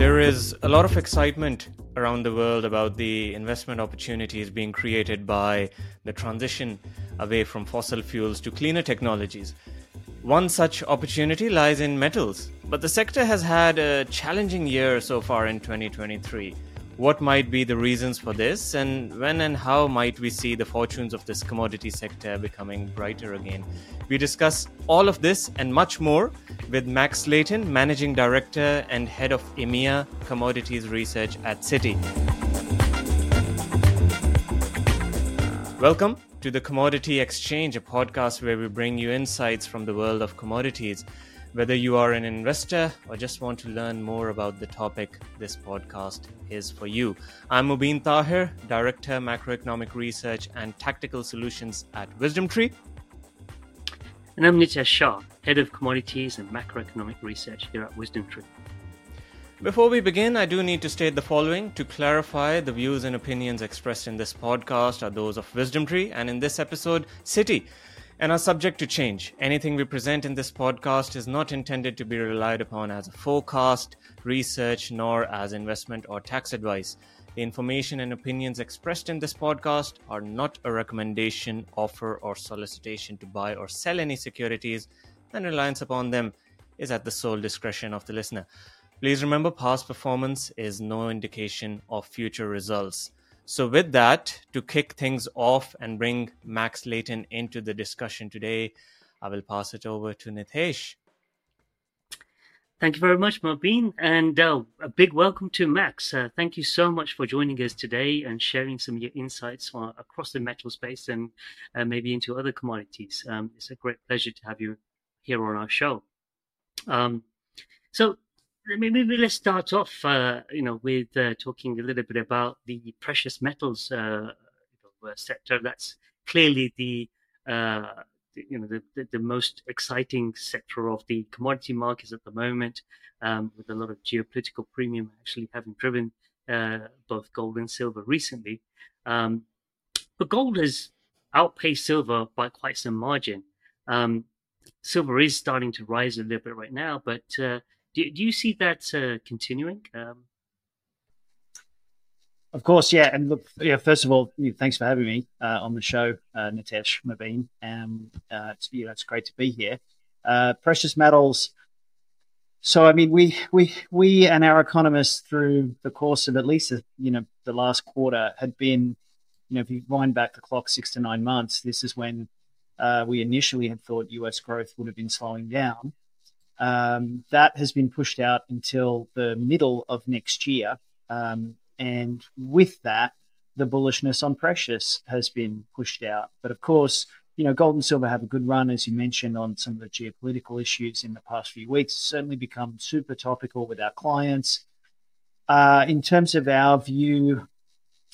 There is a lot of excitement around the world about the investment opportunities being created by the transition away from fossil fuels to cleaner technologies. One such opportunity lies in metals, but the sector has had a challenging year so far in 2023. What might be the reasons for this, and when and how might we see the fortunes of this commodity sector becoming brighter again? We discuss all of this and much more with Max Layton, Managing Director and Head of EMEA Commodities Research at Citi. Welcome to the Commodity Exchange, a podcast where we bring you insights from the world of commodities. Whether you are an investor or just want to learn more about the topic, this podcast is for you. I'm Mobeen Tahir, Director, Macroeconomic Research and Tactical Solutions at WisdomTree. And I'm Nitesh Shah, Head of Commodities and Macroeconomic Research here at WisdomTree. Before we begin, I do need to state the following. To clarify, the views and opinions expressed in this podcast are those of WisdomTree and in this episode, Citi and are subject to change. Anything we present in this podcast is not intended to be relied upon as a forecast, research, nor as investment or tax advice. The information and opinions expressed in this podcast are not a recommendation, offer, or solicitation to buy or sell any securities, and reliance upon them is at the sole discretion of the listener. Please remember, past performance is no indication of future results. So, with that, to kick things off and bring Max Layton into the discussion today, I will pass it over to Nitesh. Thank you very much, Mobeen, and uh, a big welcome to Max. Uh, thank you so much for joining us today and sharing some of your insights uh, across the metal space and uh, maybe into other commodities. Um, it's a great pleasure to have you here on our show. Um, so, maybe let's start off, uh, you know, with uh, talking a little bit about the precious metals uh, uh sector. That's clearly the, uh, you know, the, the, the, most exciting sector of the commodity markets at the moment, um, with a lot of geopolitical premium actually having driven uh, both gold and silver recently. Um, but gold has outpaced silver by quite some margin. Um, silver is starting to rise a little bit right now, but do, do you see that uh, continuing? Um... Of course, yeah. And look, yeah. First of all, thanks for having me uh, on the show, uh, Nitesh Mobeen. Um, uh, it's you know, it's great to be here. Uh, precious metals. So, I mean, we we we and our economists through the course of at least you know the last quarter had been, you know, if you wind back the clock six to nine months, this is when uh, we initially had thought U.S. growth would have been slowing down. Um, that has been pushed out until the middle of next year. Um, and with that, the bullishness on precious has been pushed out. But of course, you know, gold and silver have a good run, as you mentioned, on some of the geopolitical issues in the past few weeks. It's certainly become super topical with our clients. Uh, in terms of our view,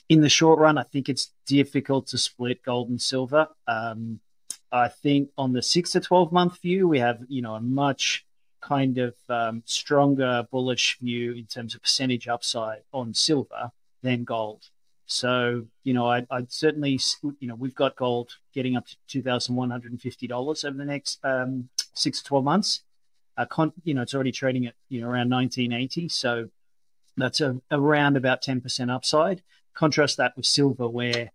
in the short run, I think it's difficult to split gold and silver. Um, I think on the six to 12 month view, we have, you know, a much kind of um, stronger bullish view in terms of percentage upside on silver than gold. So, you know, I, would certainly, you know, we've got gold getting up to $2,150 over the next um, six to 12 months. Uh, con- you know, it's already trading at, you know, around 1980. So that's a, around about 10% upside. Contrast that with silver, where,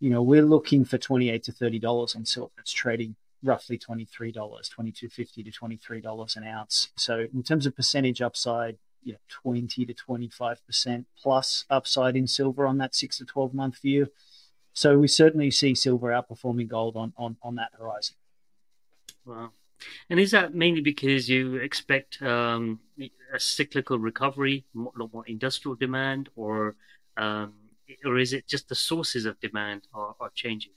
you know, we're looking for 28 to $30 on silver. It's trading roughly $23, $22.50 to $23 an ounce. So in terms of percentage upside, you know, 20 to 25% plus upside in silver on that six to 12 month view. So we certainly see silver outperforming gold on, on, on that horizon. Wow. And is that mainly because you expect um, a cyclical recovery, more, more industrial demand, or um, or is it just the sources of demand are, are changing?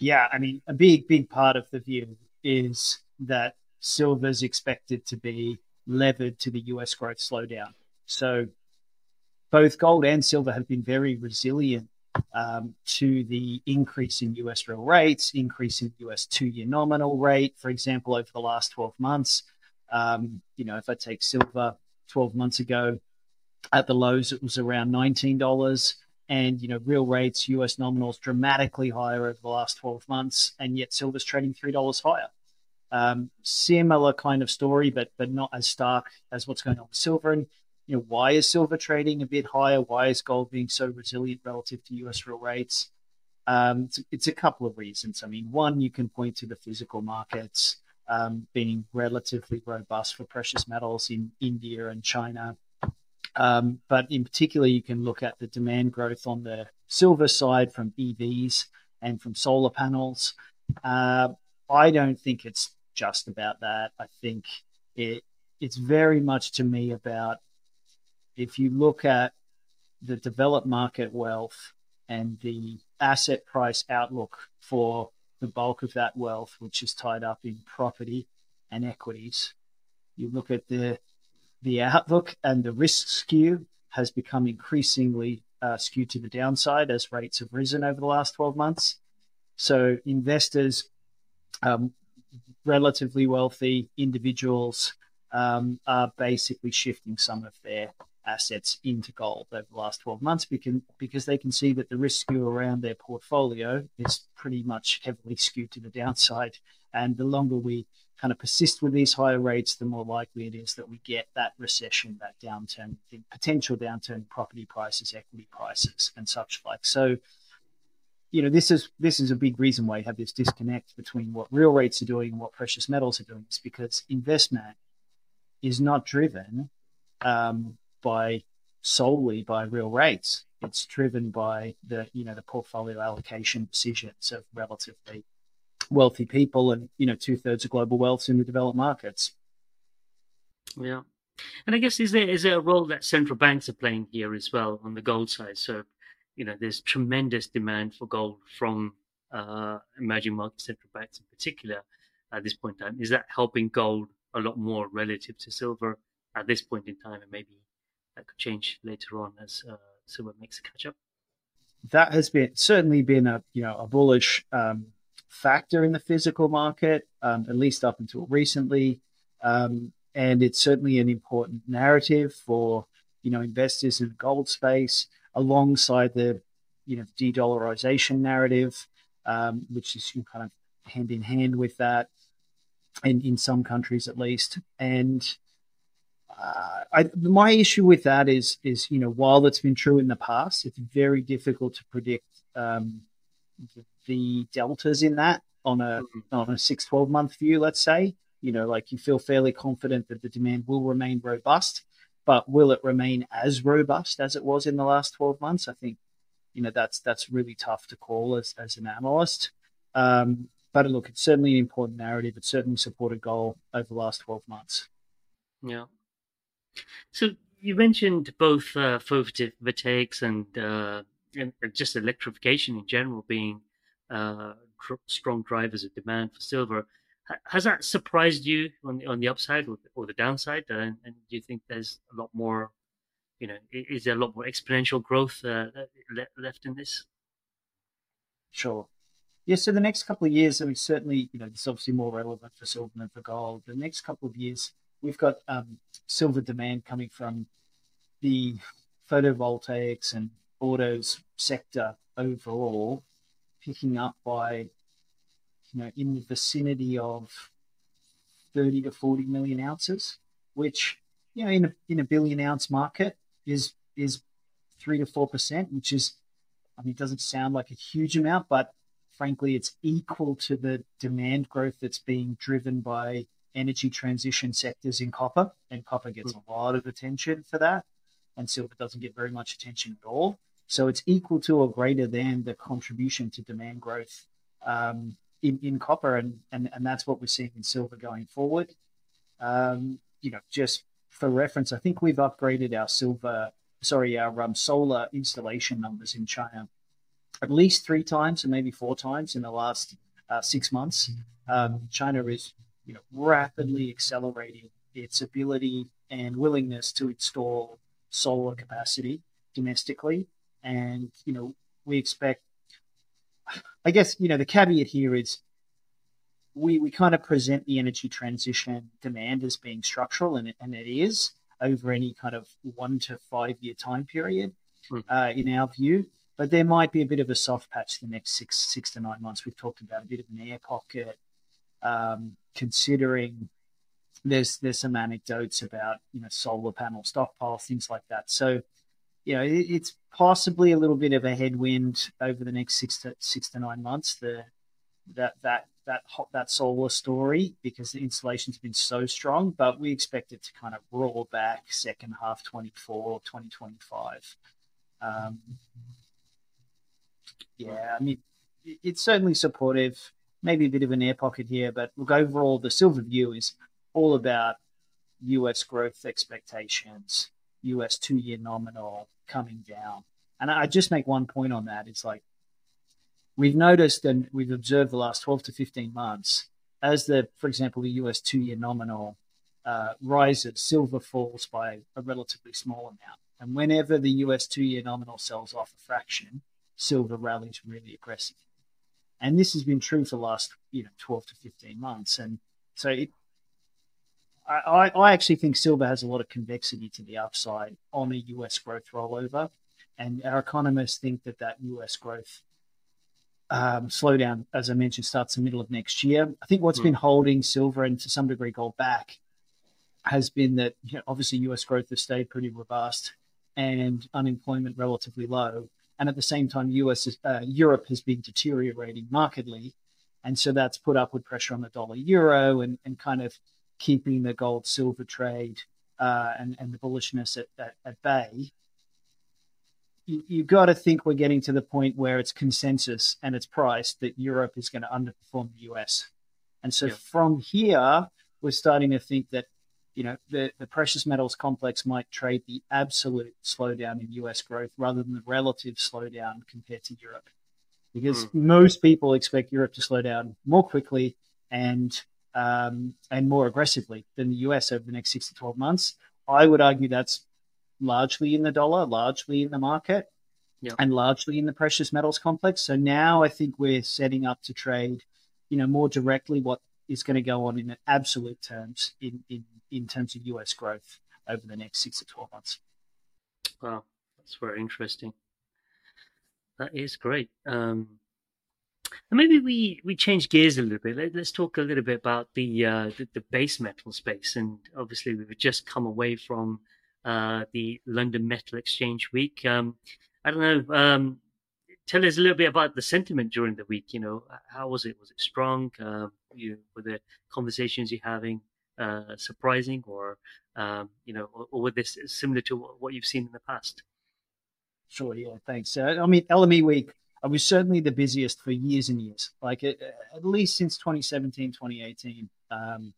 Yeah, I mean, a big, big part of the view is that silver is expected to be levered to the US growth slowdown. So both gold and silver have been very resilient um, to the increase in US real rates, increase in US two year nominal rate, for example, over the last 12 months. Um, you know, if I take silver 12 months ago at the lows, it was around $19 and you know real rates us nominals dramatically higher over the last 12 months and yet silver's trading $3 higher Um, similar kind of story, but but not as stark as what's going on with silver. And you know, why is silver trading a bit higher? Why is gold being so resilient relative to U.S. real rates? Um, it's, it's, a couple of reasons. I mean, one, you can point to the physical markets um, being relatively robust for precious metals in India and China. Um, but in particular, you can look at the demand growth on the silver side from EVs and from solar panels. Uh, I don't think it's just about that. I think it it's very much to me about if you look at the developed market wealth and the asset price outlook for the bulk of that wealth, which is tied up in property and equities, you look at the the outlook and the risk skew has become increasingly uh, skewed to the downside as rates have risen over the last 12 months. So investors, um, relatively wealthy individuals, um, are basically shifting some of their assets into gold over the last 12 months because, because they can see that the risk skew around their portfolio is pretty much heavily skewed to the downside. And the longer we kind of persist with these higher rates, the more likely it is that we get that recession, that downturn, the potential downturn in property prices, equity prices, and such like. So, you know, this is this is a big reason why you have this disconnect between what real rates are doing and what precious metals are doing. Is because investment is not driven um, by solely by real rates. It's driven by the you know the portfolio allocation decisions of relatively wealthy people, and you know two thirds of global wealth in the developed markets. Yeah, and I guess is there is there a role that central banks are playing here as well on the gold side? So you know there's tremendous demand for gold from uh, emerging market central banks in particular at this point in time. Is that helping gold a lot more relative to silver at this point in time, and maybe that could change later on as uh, silver makes a catch up? That has been certainly been a you know a bullish um, factor in the physical market, um, at least up until recently. Um, and it's certainly an important narrative for you know investors in the gold space, alongside the you know de-dollarization narrative, um, which is kind of hand in hand with that, in in some countries at least. And uh, I, my issue with that is is you know while that's been true in the past, it's very difficult to predict um, the deltas in that on a mm-hmm. on a six 12 month view let's say you know like you feel fairly confident that the demand will remain robust but will it remain as robust as it was in the last 12 months? I think you know that's that's really tough to call as, as an analyst. Um, but look it's certainly an important narrative. It's certainly supported goal over the last 12 months. Yeah. So you mentioned both uh, photovoltaics and, uh, and just electrification in general being uh, strong drivers of demand for silver. Has that surprised you on the, on the upside or, the downside? And, and, do you think there's a lot more, you know, is there a lot more exponential growth uh, left in this? Sure. Yeah, so the next couple of years, I mean, certainly, you know, it's obviously more relevant for silver than for gold. The next couple of years, we've got um, silver demand coming from the photovoltaics and autos sector overall picking up by, you know, in the vicinity of 30 to 40 million ounces, which, you know, in a, in a billion ounce market is, is three to 4%, which is, I mean, it doesn't sound like a huge amount, but frankly, it's equal to the demand growth that's being driven by energy transition sectors in copper, and copper gets a hmm. lot of attention for that, and silver doesn't get very much attention at all. So it's equal to or greater than the contribution to demand growth um, in, in copper, and, and, and that's what we're seeing in silver going forward. Um, you know, just for reference, I think we've upgraded our silver, sorry, our um, solar installation numbers in China at least three times and maybe four times in the last uh, six months. Um, China is, you know, rapidly accelerating its ability and willingness to install solar capacity domestically and you know we expect. I guess you know the caveat here is we we kind of present the energy transition demand as being structural, and it, and it is over any kind of one to five year time period, mm. uh, in our view. But there might be a bit of a soft patch the next six six to nine months. We've talked about a bit of an air pocket um, considering there's there's some anecdotes about you know solar panel stockpiles, things like that. So, you know, it, it's possibly a little bit of a headwind over the next six to six to nine months. The that that that hot, that solar story because the installation's been so strong, but we expect it to kind of roll back second half 24, 2025. Um, yeah, I mean, it's certainly supportive. Maybe a bit of an air pocket here, but look, overall, the silver view is all about US growth expectations, US two year nominal coming down. And I just make one point on that. It's like we've noticed and we've observed the last 12 to 15 months as the, for example, the US two year nominal uh, rises, silver falls by a relatively small amount. And whenever the US two year nominal sells off a fraction, silver rallies really aggressively. And this has been true for the last, you know, 12 to 15 months. And so it, I, I actually think silver has a lot of convexity to the upside on a US growth rollover. And our economists think that that US growth um, slowdown, as I mentioned, starts the middle of next year. I think what's mm. been holding silver and to some degree gold back has been that you know, obviously US growth has stayed pretty robust and unemployment relatively low. And at the same time, US uh, Europe has been deteriorating markedly. And so that's put upward pressure on the dollar euro and, and kind of keeping the gold silver trade uh, and, and the bullishness at, at, at bay. You, you've got to think we're getting to the point where it's consensus and it's priced that Europe is going to underperform the US. And so yeah. from here, we're starting to think that you know, the, the precious metals complex might trade the absolute slowdown in US growth rather than the relative slowdown compared to Europe. Because mm. most people expect Europe to slow down more quickly and um, and more aggressively than the US over the next six to 12 months. I would argue that's largely in the dollar, largely in the market, yep. and largely in the precious metals complex. So now I think we're setting up to trade, you know, more directly what is going to go on in absolute terms in, in in terms of US growth over the next six to 12 months. Wow, that's very interesting. That is great. Um, maybe we, we change gears a little bit. Let, us talk a little bit about the, uh, the, the base metal space. And obviously, we've just come away from uh, the London Metal Exchange Week. Um, I don't know. Um, tell us a little bit about the sentiment during the week. You know, how was it? Was it strong? Uh, you were the conversations you're having uh, surprising or um, you know or, or this similar to what you've seen in the past sure yeah thanks uh, i mean lme week i was certainly the busiest for years and years like at, least since 2017 2018 um,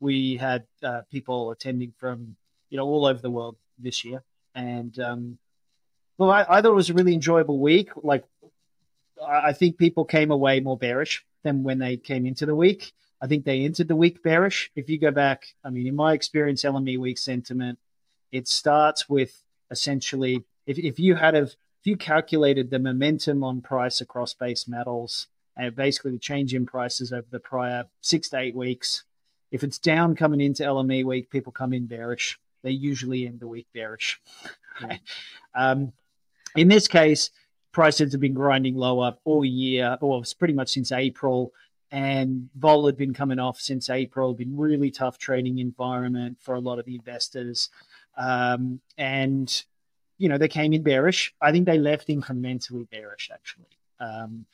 we had uh, people attending from you know all over the world this year and um, well I, I thought it was a really enjoyable week like I think people came away more bearish than when they came into the week. I think they entered the week bearish. If you go back, I mean, in my experience, LME week sentiment, it starts with essentially if, if you had a you calculated the momentum on price across base metals and basically the change in prices over the prior six to eight weeks, if it's down coming into LME week, people come in bearish. They usually end the week bearish. um, in this case, prices have been grinding lower all year, or pretty much since April and vol had been coming off since April. Been really tough trading environment for a lot of the investors, um, and you know they came in bearish. I think they left incrementally bearish actually, um,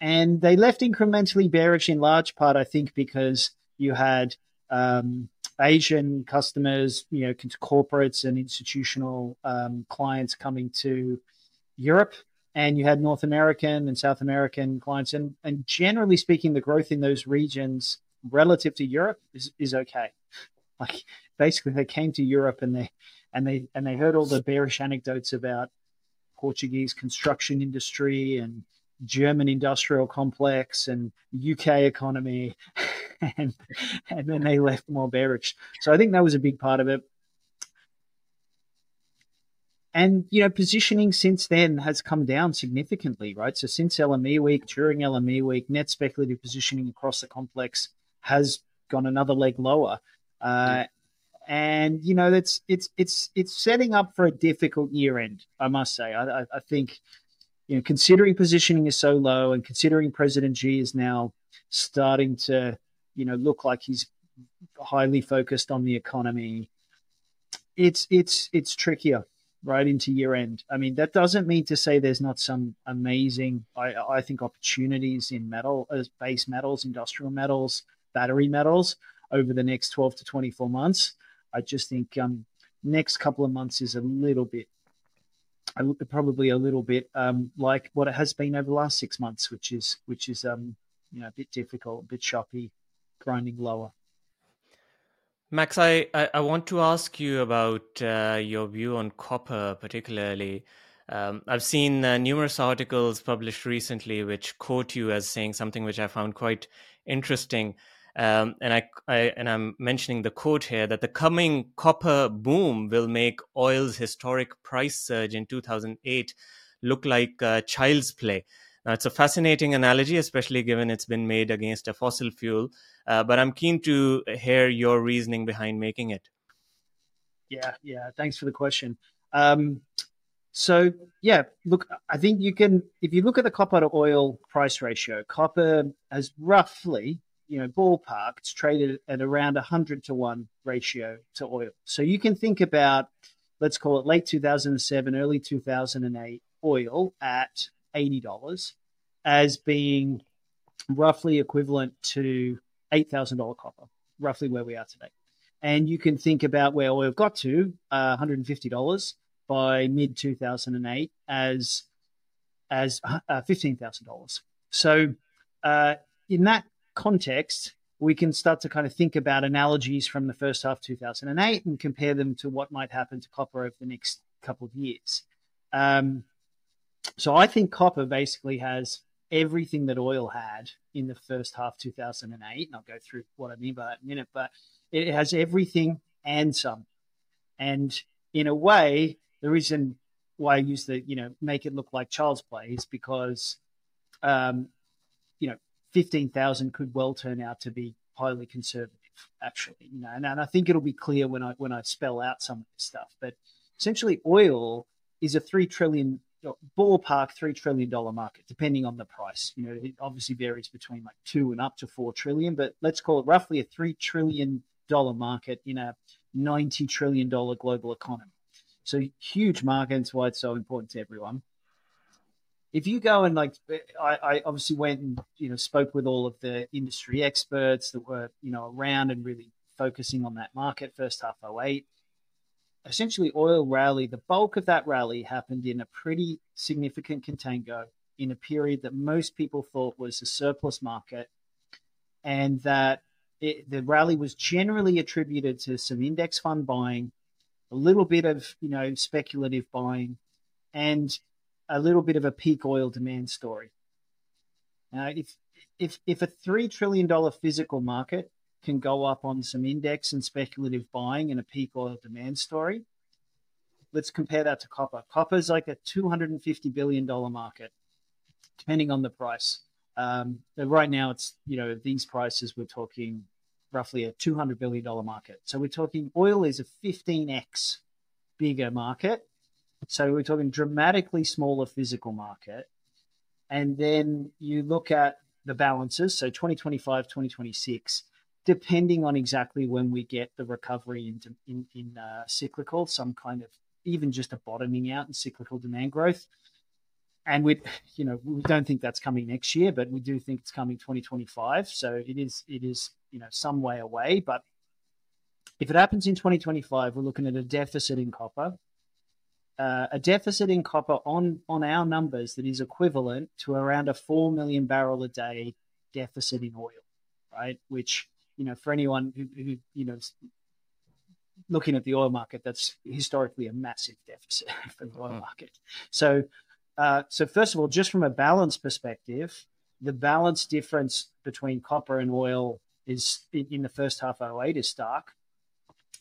and they left incrementally bearish in large part, I think, because you had um, Asian customers, you know, corporates and institutional um, clients coming to Europe and you had North American and South American clients, and and generally speaking, the growth in those regions relative to Europe is is okay. Like basically, they came to Europe and they and they and they heard all the bearish anecdotes about Portuguese construction industry and German industrial complex and UK economy, and and then they left more bearish. So I think that was a big part of it. And you know positioning since then has come down significantly right? So since lme week during lme week net speculative positioning across the complex has gone another leg lower. Uh, and you know that's it's it's it's setting up for a difficult year end i must say I, I think you know considering positioning is so low and considering president Xi is now starting to you know, look like he's highly focused on the economy. It's it's it's trickier right into year end. I mean, that doesn't mean to say there's not some amazing, I, I think, opportunities in metal, as base metals, industrial metals, battery metals over the next 12 to 24 months. I just think um, next couple of months is a little bit, probably a little bit um, like what it has been over the last six months, which is which is um, you know a bit difficult, a bit choppy, grinding lower. Max, I, I, want to ask you about uh, your view on copper, particularly. Um, I've seen uh, numerous articles published recently which quote you as saying something which I found quite interesting. Um, and I, I and I'm mentioning the quote here that the coming copper boom will make oil's historic price surge in 2008 look like uh, child's play. Now, it's a fascinating analogy, especially given it's been made against a fossil fuel. Uh, but I'm keen to hear your reasoning behind making it. Yeah, yeah. Thanks for the question. Um, so, yeah, look, I think you can, if you look at the copper to oil price ratio, copper has roughly, you know, ballpark, it's traded at around a 100 to 1 ratio to oil. So you can think about, let's call it late 2007, early 2008 oil at $80 as being roughly equivalent to $8,000 copper, roughly where we are today. And you can think about where oil got to, uh, $150 by mid 2008 as as uh, $15,000. So uh, in that context, we can start to kind of think about analogies from the first half 2008 and compare them to what might happen to copper over the next couple of years. Um, so I think copper basically has everything that oil had in the first half 2008 and i'll go through what i mean by that in a minute but it has everything and some and in a way the reason why i use the you know make it look like child's play is because um, you know 15000 could well turn out to be highly conservative actually you know and, and i think it'll be clear when i when i spell out some of this stuff but essentially oil is a 3 trillion ballpark three trillion dollar market, depending on the price. You know, it obviously varies between like two and up to four trillion, but let's call it roughly a three trillion dollar market in a ninety trillion dollar global economy. So huge market. Why it's so important to everyone. If you go and like, I, I obviously went and you know spoke with all of the industry experts that were you know around and really focusing on that market first half 08 essentially oil rally, the bulk of that rally happened in a pretty significant contango in a period that most people thought was a surplus market, and that it, the rally was generally attributed to some index fund buying, a little bit of you know speculative buying, and a little bit of a peak oil demand story. Now, if if if a three trillion dollar physical market can go up on some index and speculative buying and a peak oil demand story. Let's compare that to copper. Copper is like a $250 billion market, depending on the price. Um, right now, it's, you know, these prices, we're talking roughly a $200 billion market. So we're talking oil is a 15x bigger market. So we're talking dramatically smaller physical market. And then you look at the balances. So 2025, 2026 depending on exactly when we get the recovery into in, in uh, cyclical, some kind of even just a bottoming out in cyclical demand growth. And we, you know, we don't think that's coming next year, but we do think it's coming 2025. So it is, it is, you know, some way away. But if it happens in 2025, we're looking at a deficit in copper, uh, a deficit in copper on on our numbers that is equivalent to around a four million barrel a day deficit in oil, right? Which you know, for anyone who, who you know, looking at the oil market, that's historically a massive deficit for the oil hmm. market. So, uh, so first of all, just from a balance perspective, the balance difference between copper and oil is in, in the first half of 08 is stark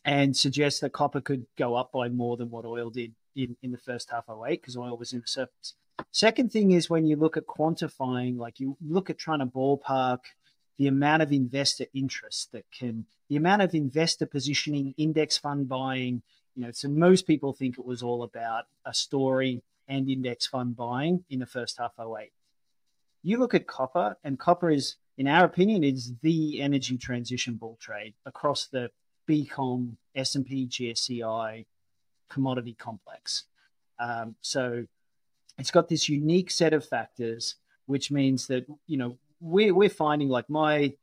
and suggests that copper could go up by more than what oil did in, in the first half of 08 because oil was in the surplus. Second thing is when you look at quantifying, like you look at trying to ballpark the amount of investor interest that can, the amount of investor positioning, index fund buying. You know, so most people think it was all about a story and index fund buying in the first half 08. You look at copper, and copper is in our opinion, is the energy transition bull trade across the BCom, S&P, GSCI commodity complex. Um, so it's got this unique set of factors, which means that you know we're we're finding like my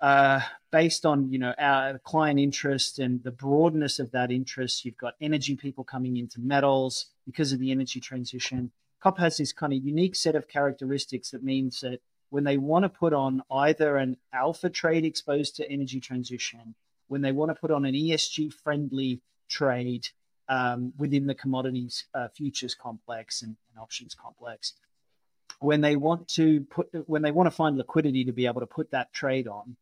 uh, based on you know our client interest and the broadness of that interest. You've got energy people coming into metals because of the energy transition. Copper has this kind of unique set of characteristics that means that when they want to put on either an alpha trade exposed to energy transition, when they want to put on an ESG friendly trade um, within the commodities uh, futures complex and, and options complex, when they want to put when they want to find liquidity to be able to put that trade on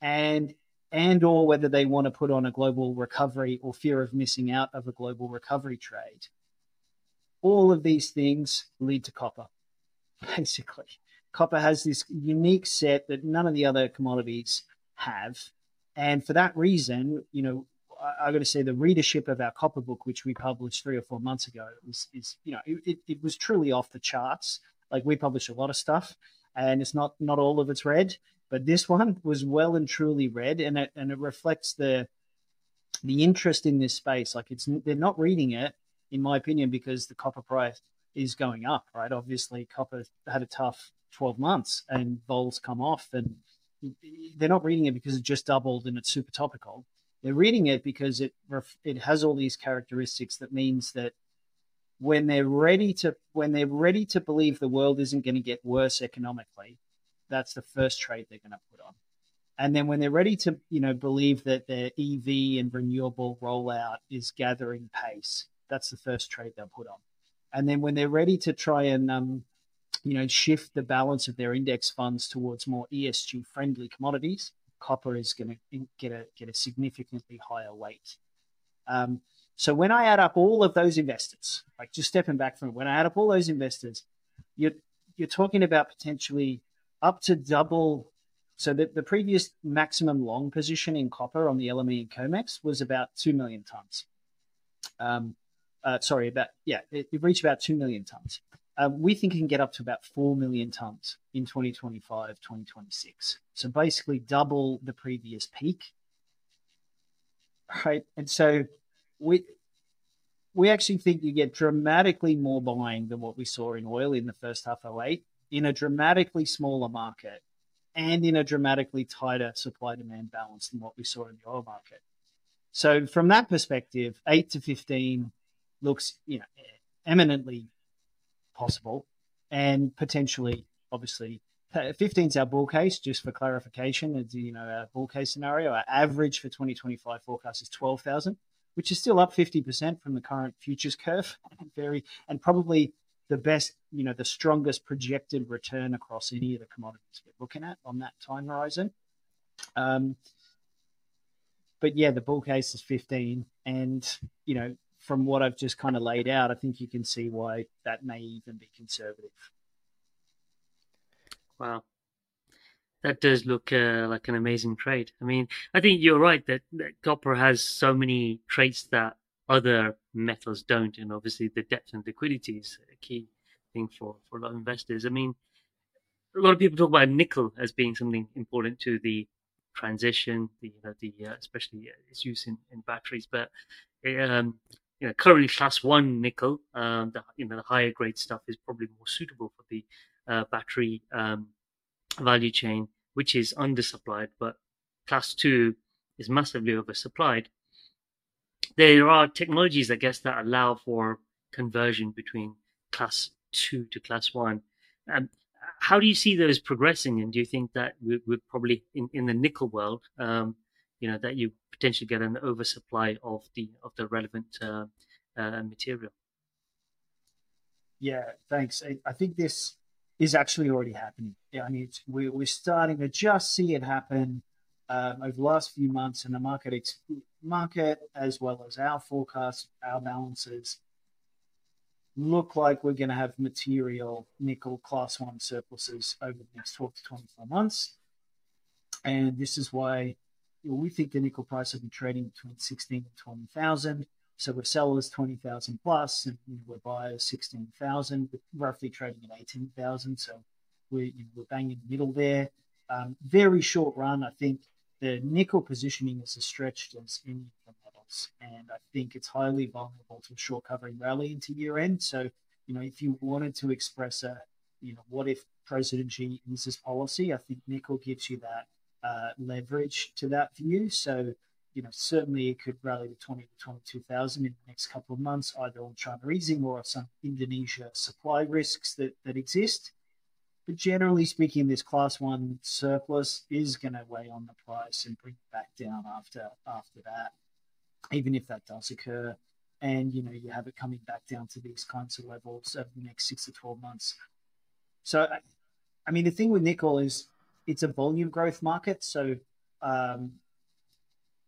and and or whether they want to put on a global recovery or fear of missing out of a global recovery trade. All of these things lead to copper, basically. Copper has this unique set that none of the other commodities have. And for that reason, you know, I, I got to say the readership of our copper book, which we published three or four months ago, is, is you know, it, it was truly off the charts. Like we publish a lot of stuff and it's not, not all of it's read but this one was well and truly read, and it and it reflects the the interest in this space. Like it's they're not reading it, in my opinion, because the copper price is going up. Right? Obviously, copper had a tough twelve months, and vols come off, and they're not reading it because it just doubled and it's super topical. They're reading it because it it has all these characteristics that means that when they're ready to when they're ready to believe the world isn't going to get worse economically that's the first trade they're going to put on. And then when they're ready to, you know, believe that their EV and renewable rollout is gathering pace, that's the first trade they'll put on. And then when they're ready to try and, um, you know, shift the balance of their index funds towards more ESG friendly commodities, copper is going to get a get a significantly higher weight. Um, so when I add up all of those investors, like just stepping back from it, when I add up all those investors, you're you're talking about potentially up to double. So the, the previous maximum long position in copper on the LME and COMEX was about 2 million tons. Um, uh, sorry, about, yeah, it, it, reached about 2 million tons. Um, we think it can get up to about 4 million tons in 2025, 2026. So basically double the previous peak. Right. And so we, we actually think you get dramatically more buying than what we saw in oil in the first half of 08 in a dramatically smaller market and in a dramatically tighter supply demand balance than what we saw in the oil market. So from that perspective, 8 to 15 looks, you know, eminently possible and potentially obviously 15 is our bull case just for clarification it's you know our bull case scenario our average for 2025 forecast is 12,000 which is still up 50% from the current futures curve very and probably the best, you know, the strongest projected return across any of the commodities we're looking at on that time horizon. Um, but yeah, the bull case is 15. And, you know, from what I've just kind of laid out, I think you can see why that may even be conservative. Wow. That does look uh, like an amazing trade. I mean, I think you're right that, that copper has so many traits that other metals don't. And obviously, the depth and liquidity is a key thing for, for a lot of investors. I mean, a lot of people talk about nickel as being something important to the transition, the you know, the uh, especially uh, its use in, in batteries. But um, you know, currently class one nickel, um, the you know the higher grade stuff is probably more suitable for the uh, battery um, value chain, which is undersupplied. But class two is massively oversupplied there are technologies, I guess, that allow for conversion between class two to class one. Um, how do you see those progressing? And do you think that we would probably in, in the nickel world, um, you know, that you potentially get an oversupply of the of the relevant uh, uh, material? Yeah, thanks. I, I, think this is actually already happening. Yeah, I mean, we, we're starting to just see it happen um, over the last few months, and the market ex- market as well as our forecast, our balances look like we're going to have material nickel class one surpluses over the next 12 to 24 months. And this is why we think the nickel price will be trading between 16 and 20,000. So we're sellers 20,000 plus, and we're buyers 16,000, roughly trading at 18,000. So we're, you know, we're bang in the middle there. Um, very short run, I think the nickel positioning is as stretched as any of the metals, and I think it's highly vulnerable to a short covering rally into year end. So, you know, if you wanted to express a, you know, what if President Xi eases policy, I think nickel gives you that uh, leverage to that view. So, you know, certainly it could rally to 20 to 22,000 in the next couple of months, either on China easing or some Indonesia supply risks that, that exist. But generally speaking, this class one surplus is going to weigh on the price and bring it back down after after that, even if that does occur. And you know, you have it coming back down to these kinds of levels over the next six to twelve months. So, I mean, the thing with nickel is it's a volume growth market. So um,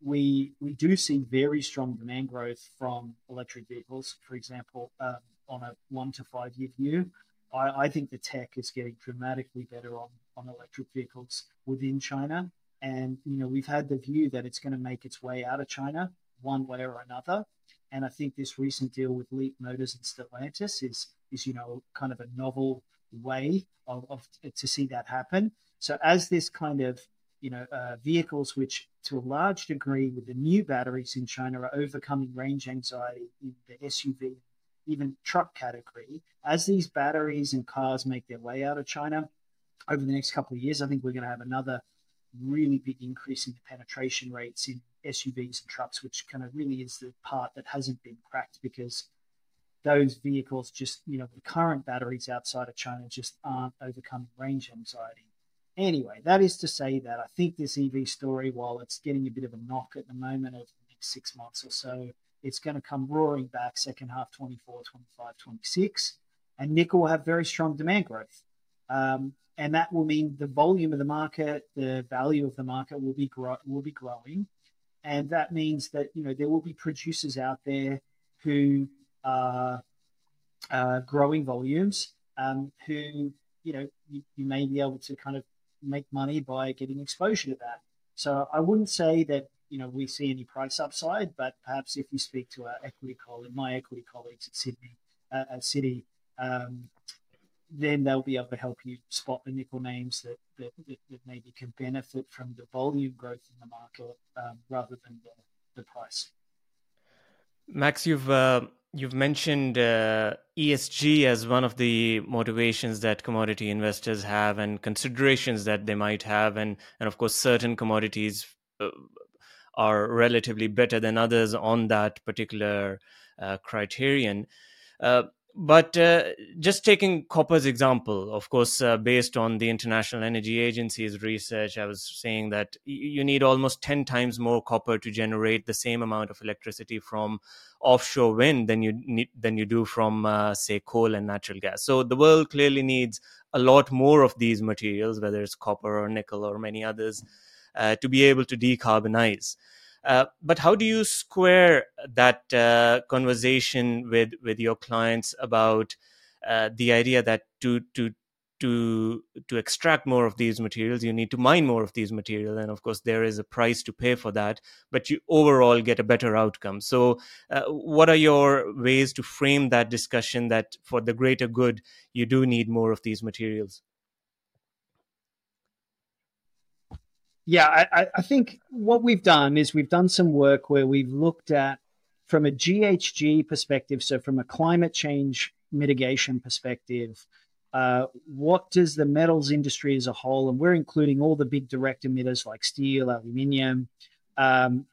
we we do see very strong demand growth from electric vehicles, for example, um, on a one to five year view. I, I, think the tech is getting dramatically better on, on electric vehicles within China. And, you know, we've had the view that it's going to make its way out of China one way or another. And I think this recent deal with Leap Motors and Stellantis is, is you know, kind of a novel way of, of to see that happen. So as this kind of you know, uh, vehicles which, to a large degree, with the new batteries in China, are overcoming range anxiety in the SUV, even truck category. As these batteries and cars make their way out of China over the next couple of years, I think we're going to have another really big increase in the penetration rates in SUVs and trucks, which kind of really is the part that hasn't been cracked because those vehicles just, you know, the current batteries outside of China just aren't overcoming range anxiety. Anyway, that is to say that I think this EV story, while it's getting a bit of a knock at the moment over the next six months or so, it's going to come roaring back second half 24, 25, 26. And nickel will have very strong demand growth. Um, and that will mean the volume of the market, the value of the market will be grow- will be growing, and that means that you know there will be producers out there who are uh, growing volumes, um, who you know you, you, may be able to kind of make money by getting exposure to that. So I wouldn't say that you know we see any price upside, but perhaps if you speak to our equity colleague, my equity colleagues at Sydney, uh, at Citi, um, then they'll be able to help you spot the nickel names that, that, that, that maybe can benefit from the volume growth in the market um, rather than the, the price. Max, you've uh, You've mentioned uh, ESG as one of the motivations that commodity investors have and considerations that they might have. And, and of course, certain commodities uh, are relatively better than others on that particular uh, criterion. But uh, just taking copper's example, of course, uh, based on the International Energy Agency's research, I was saying that you need almost 10 times more copper to generate the same amount of electricity from offshore wind than you need, than you do from, uh, say, coal and natural gas. So the world clearly needs a lot more of these materials, whether it's copper or nickel or many others, uh, to be able to decarbonize. Uh, but how do you square that uh, conversation with with your clients about uh, the idea that to to to to extract more of these materials you need to mine more of these materials and of course there is a price to pay for that but you overall get a better outcome. So uh, what are your ways to frame that discussion that for the greater good you do need more of these materials Yeah, I, I, think what we've done is we've done some work where we've looked at from a GHG perspective, so from a climate change mitigation perspective, uh, what does the metals industry as a whole, and we're including all the big direct emitters like steel, aluminium, um,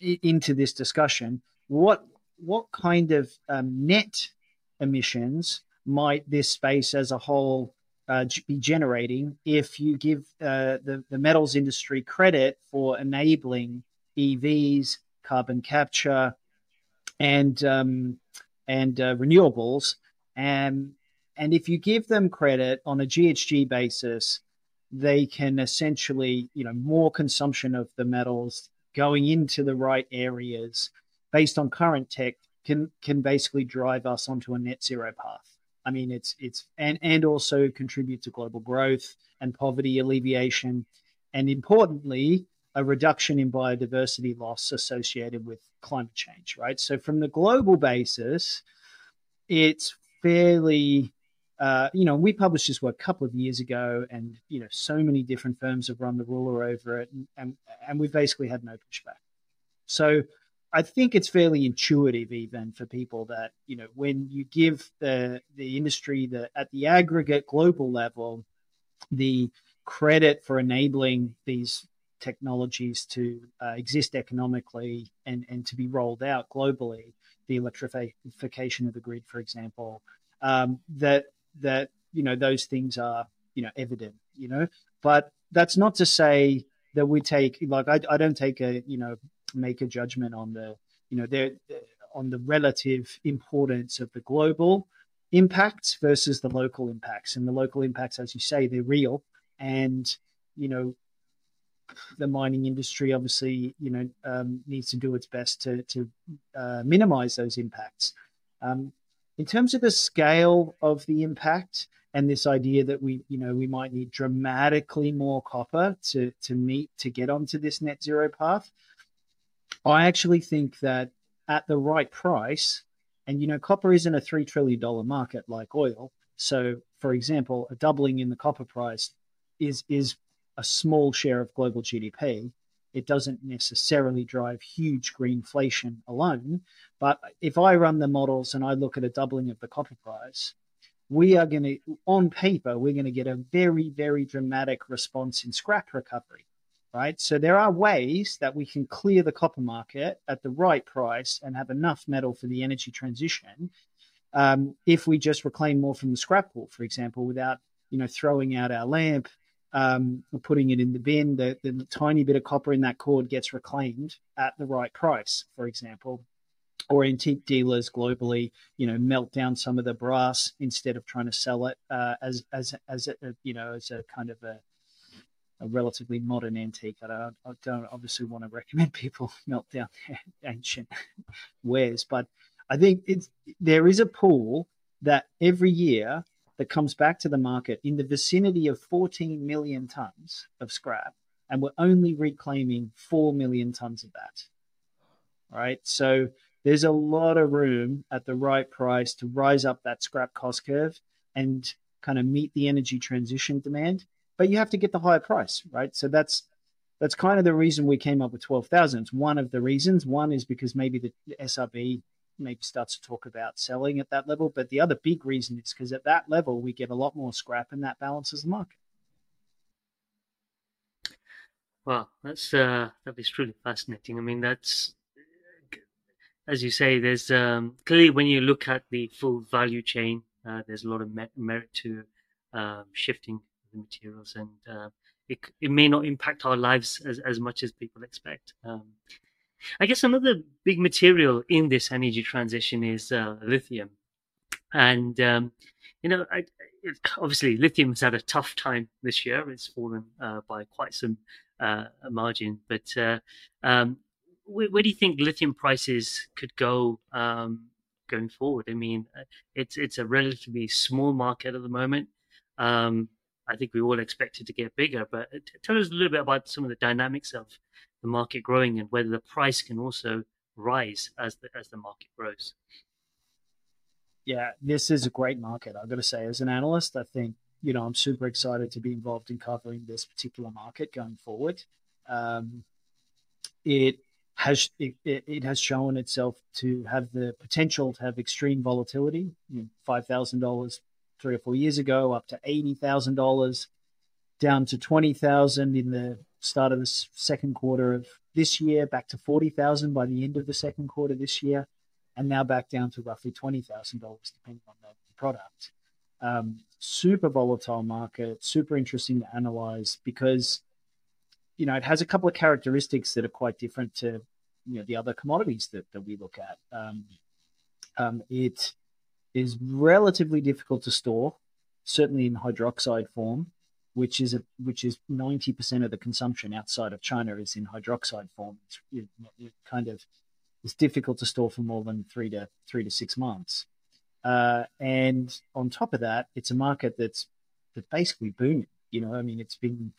into this discussion. What what kind of um, net emissions might this space as a whole uh, be generating if you give uh, the, the metals industry credit for enabling EVs, carbon capture, and um, and uh, renewables. And and if you give them credit on a GHG basis, they can essentially, you know, more consumption of the metals going into the right areas based on current tech can can basically drive us onto a net zero path. I mean, it's it's and and also contribute to global growth and poverty alleviation, and importantly, a reduction in biodiversity loss associated with climate change. Right. So from the global basis, it's fairly uh, you know, we published this work a couple of years ago, and you know, so many different firms have run the ruler over it, and and, and we've basically had no pushback. So I think it's fairly intuitive even for people that you know when you give the the industry the at the aggregate global level the credit for enabling these technologies to uh, exist economically and and to be rolled out globally the electrification of the grid for example um, that that you know those things are you know evident you know. But that's not to say that we take like I, I don't take a you know make a judgment on the you know there on the relative importance of the global impacts versus the local impacts. And the local impacts as you say they're real. And you know the mining industry obviously you know um, needs to do its best to to uh, minimize those impacts. Um, in terms of the scale of the impact and this idea that we you know we might need dramatically more copper to to meet to get onto this net zero path I actually think that at the right price, and you know, copper isn't a $3 trillion market like oil. So, for example, a doubling in the copper price is, is a small share of global GDP. It doesn't necessarily drive huge greenflation alone. But if I run the models and I look at a doubling of the copper price, we are going to, on paper, we're going to get a very, very dramatic response in scrap recovery right? So there are ways that we can clear the copper market at the right price and have enough metal for the energy transition. Um, if we just reclaim more from the scrap pool, for example, without you know throwing out our lamp, um, putting it in the bin, the, the tiny bit of copper in that cord gets reclaimed at the right price, for example. Or antique dealers globally, you know, melt down some of the brass instead of trying to sell it uh, as as as a, you know as a kind of a a relatively modern antique. I don't, I don't obviously want to recommend people melt down their ancient wares, but I think it's there is a pool that every year that comes back to the market in the vicinity of 14 million tons of scrap, and we're only reclaiming 4 million tons of that. Right, so there's a lot of room at the right price to rise up that scrap cost curve and kind of meet the energy transition demand but you have to get the higher price, right? So that's that's kind of the reason we came up with twelve thousand. It's one of the reasons. One is because maybe the SRB maybe starts to talk about selling at that level, but the other big reason is because at that level we get a lot more scrap, and that balances the market. Wow, that's uh, that is truly fascinating. I mean, that's as you say. There's um, clearly when you look at the full value chain, uh, there's a lot of merit to um, shifting the materials, and uh, it it may not impact our lives as as much as people expect. Um, I guess another big material in this energy transition is uh, lithium, and um, you know, I, it, obviously lithium has had a tough time this year. It's fallen uh, by quite some uh, margin, but uh, um, where, where, do you think lithium prices could go um, going forward? I mean, uh, it's it's a relatively small market at the moment. Um, I think we all expect it to get bigger. But uh, tell us a little bit about some of the dynamics of the market growing and whether the price can also rise as the as the market grows. Yeah, this is a great market. I've got to say, as an analyst, I think you know I'm super excited to be involved in covering this particular market going forward. Um, it has it, it, has shown itself to have the potential to have extreme volatility. You know, Five thousand dollars three or four years ago, up to eighty thousand dollars, down to twenty thousand in the start of the second quarter of this year, back to forty thousand by the end of the second quarter this year, and now back down to roughly twenty thousand dollars, depending on the product. Um, super volatile market, super interesting to analyze because you know it has a couple of characteristics that are quite different to you know the other commodities that, that we look at. Um, um, it is relatively difficult to store, certainly in hydroxide form, which is a which is ninety percent of the consumption outside of China is in hydroxide form. It's it, it kind of it's difficult to store for more than three to three to six months. Uh, and on top of that, it's a market that's that's basically booming. You know, I mean, it's been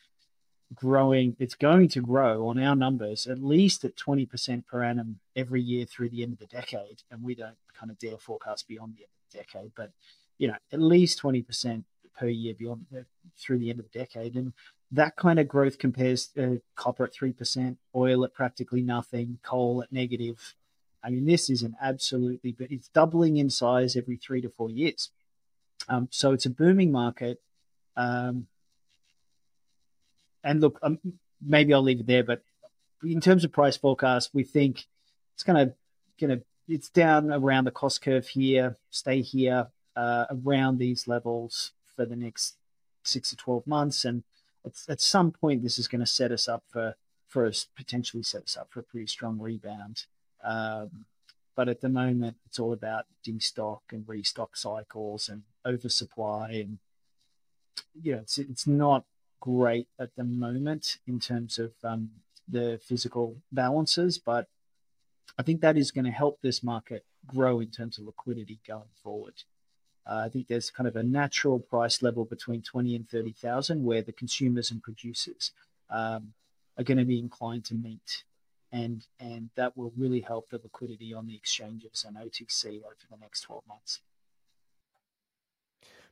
growing. It's going to grow on our numbers at least at twenty percent per annum every year through the end of the decade, and we don't kind of dare forecast beyond the end decade, but you know, at least 20% per year beyond uh, through the end of the decade. And that kind of growth compares uh, copper at 3%, oil at practically nothing, coal at negative. I mean, this is an absolutely, but it's doubling in size every three to four years. Um, so it's a booming market. Um, and look, um, maybe I'll leave it there, but in terms of price forecast, we think it's going to, going to, it's down around the cost curve here, stay here uh, around these levels for the next six to 12 months. And at, some point, this is going to set us up for, for us, potentially set us up for a pretty strong rebound. Um, but at the moment, it's all about destock and restock cycles and oversupply. And, you know, it's, it's not great at the moment in terms of um, the physical balances, but I think that is going to help this market grow in terms of liquidity going forward. Uh, I think there's kind of a natural price level between 20 and 30,000 where the consumers and producers um, are going to be inclined to meet. And, and that will really help the liquidity on the exchanges and OTC over the next 12 months.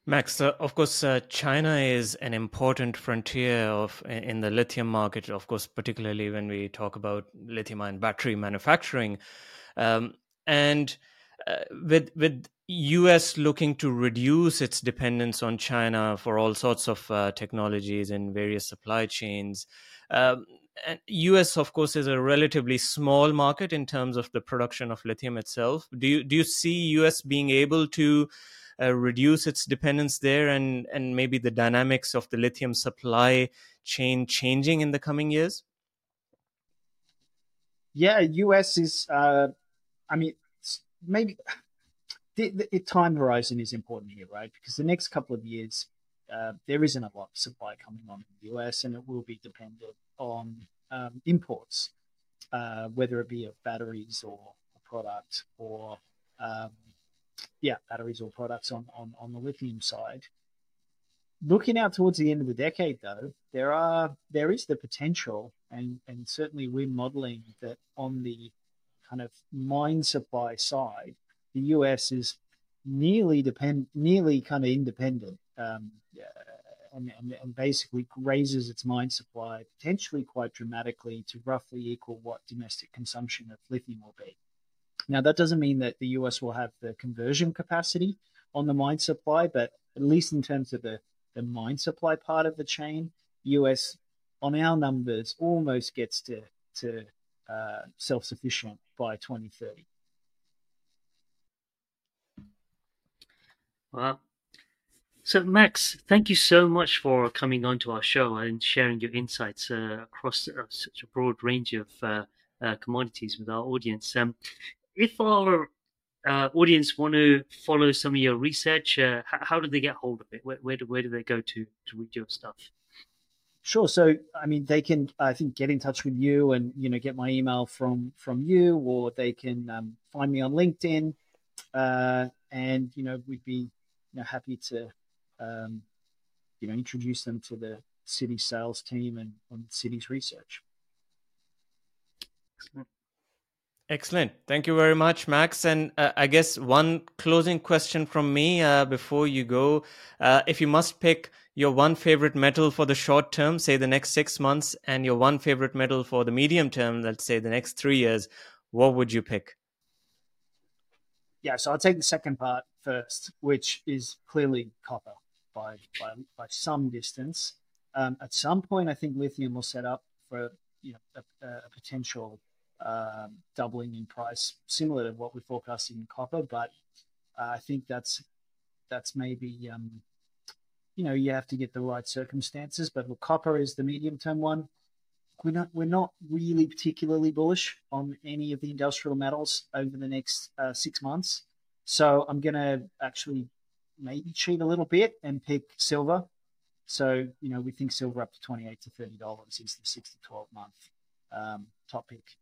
Max, uh, of course, uh, China is an important frontier of in the lithium market. Of course, particularly when we talk about lithium-ion battery manufacturing, um, and uh, with with US looking to reduce its dependence on China for all sorts of uh, technologies in various supply chains. Um, and US, of course, is a relatively small market in terms of the production of lithium itself. Do you do you see US being able to uh, reduce its dependence there, and and maybe the dynamics of the lithium supply chain changing in the coming years? Yeah, US is. Uh, I mean, maybe the, the, time horizon is important here, right? Because the next couple of years, uh, there isn't a lot of supply coming on in the US, and it will be dependent on um, imports, uh, whether it be of batteries or a product or um, yeah, batteries or products on, on, on the lithium side. Looking out towards the end of the decade, though, there are there is the potential, and and certainly we're modelling that on the kind of mine supply side, the US is nearly depend nearly kind of independent um, and, and, and, basically raises its mine supply potentially quite dramatically to roughly equal what domestic consumption of lithium will be. Now that doesn't mean that the US will have the conversion capacity on the mine supply, but at least in terms of the, the mine supply part of the chain, US on our numbers almost gets to to uh, self sufficient by 2030. Wow. So, Max, thank you so much for coming on to our show and sharing your insights uh, across uh, such a broad range of uh, uh commodities with our audience. Um, if our uh, audience want to follow some of your research, uh, how, how, do they get hold of it? Where, where, do, where do they go to to read your stuff? Sure. So, I mean, they can, I think, get in touch with you and you know get my email from from you, or they can um, find me on LinkedIn, uh, and you know we'd be you know happy to um, you know introduce them to the Citi sales team and on Citi's research. Excellent. Excellent. Thank you very much, Max. And uh, I guess one closing question from me uh, before you go. Uh, if you must pick your one favorite metal for the short term, say the next six months, and your one favorite metal for the medium term, let's say the next three years, what would you pick? Yeah, so I'll take the second part first, which is clearly copper by by, by some distance. Um, at some point, I think lithium will set up for you know a, a potential um, doubling in price, similar to what we're forecasting in copper. But uh, I think that's that's maybe um, you know you have to get the right circumstances. But copper is the medium term one. We're not we're not really particularly bullish on any of the industrial metals over the next uh, six months. So I'm going to actually maybe cheat a little bit and pick silver. So you know we think silver up to twenty eight to thirty dollars is the six to twelve month um, top pick.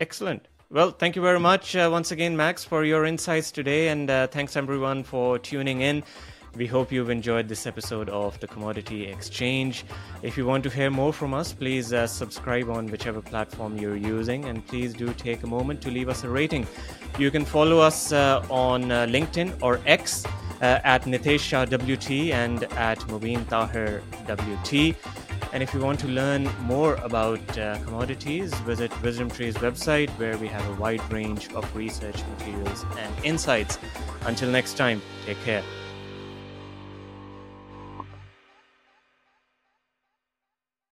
Excellent. Well, thank you very much uh, once again, Max, for your insights today, and uh, thanks everyone for tuning in. We hope you've enjoyed this episode of the Commodity Exchange. If you want to hear more from us, please uh, subscribe on whichever platform you're using and please do take a moment to leave us a rating. You can follow us uh, on uh, LinkedIn or X uh, at Nitesh WT and at Mobeen Tahir WT. And if you want to learn more about uh, commodities, visit WisdomTree's website where we have a wide range of research materials and insights. Until next time, take care.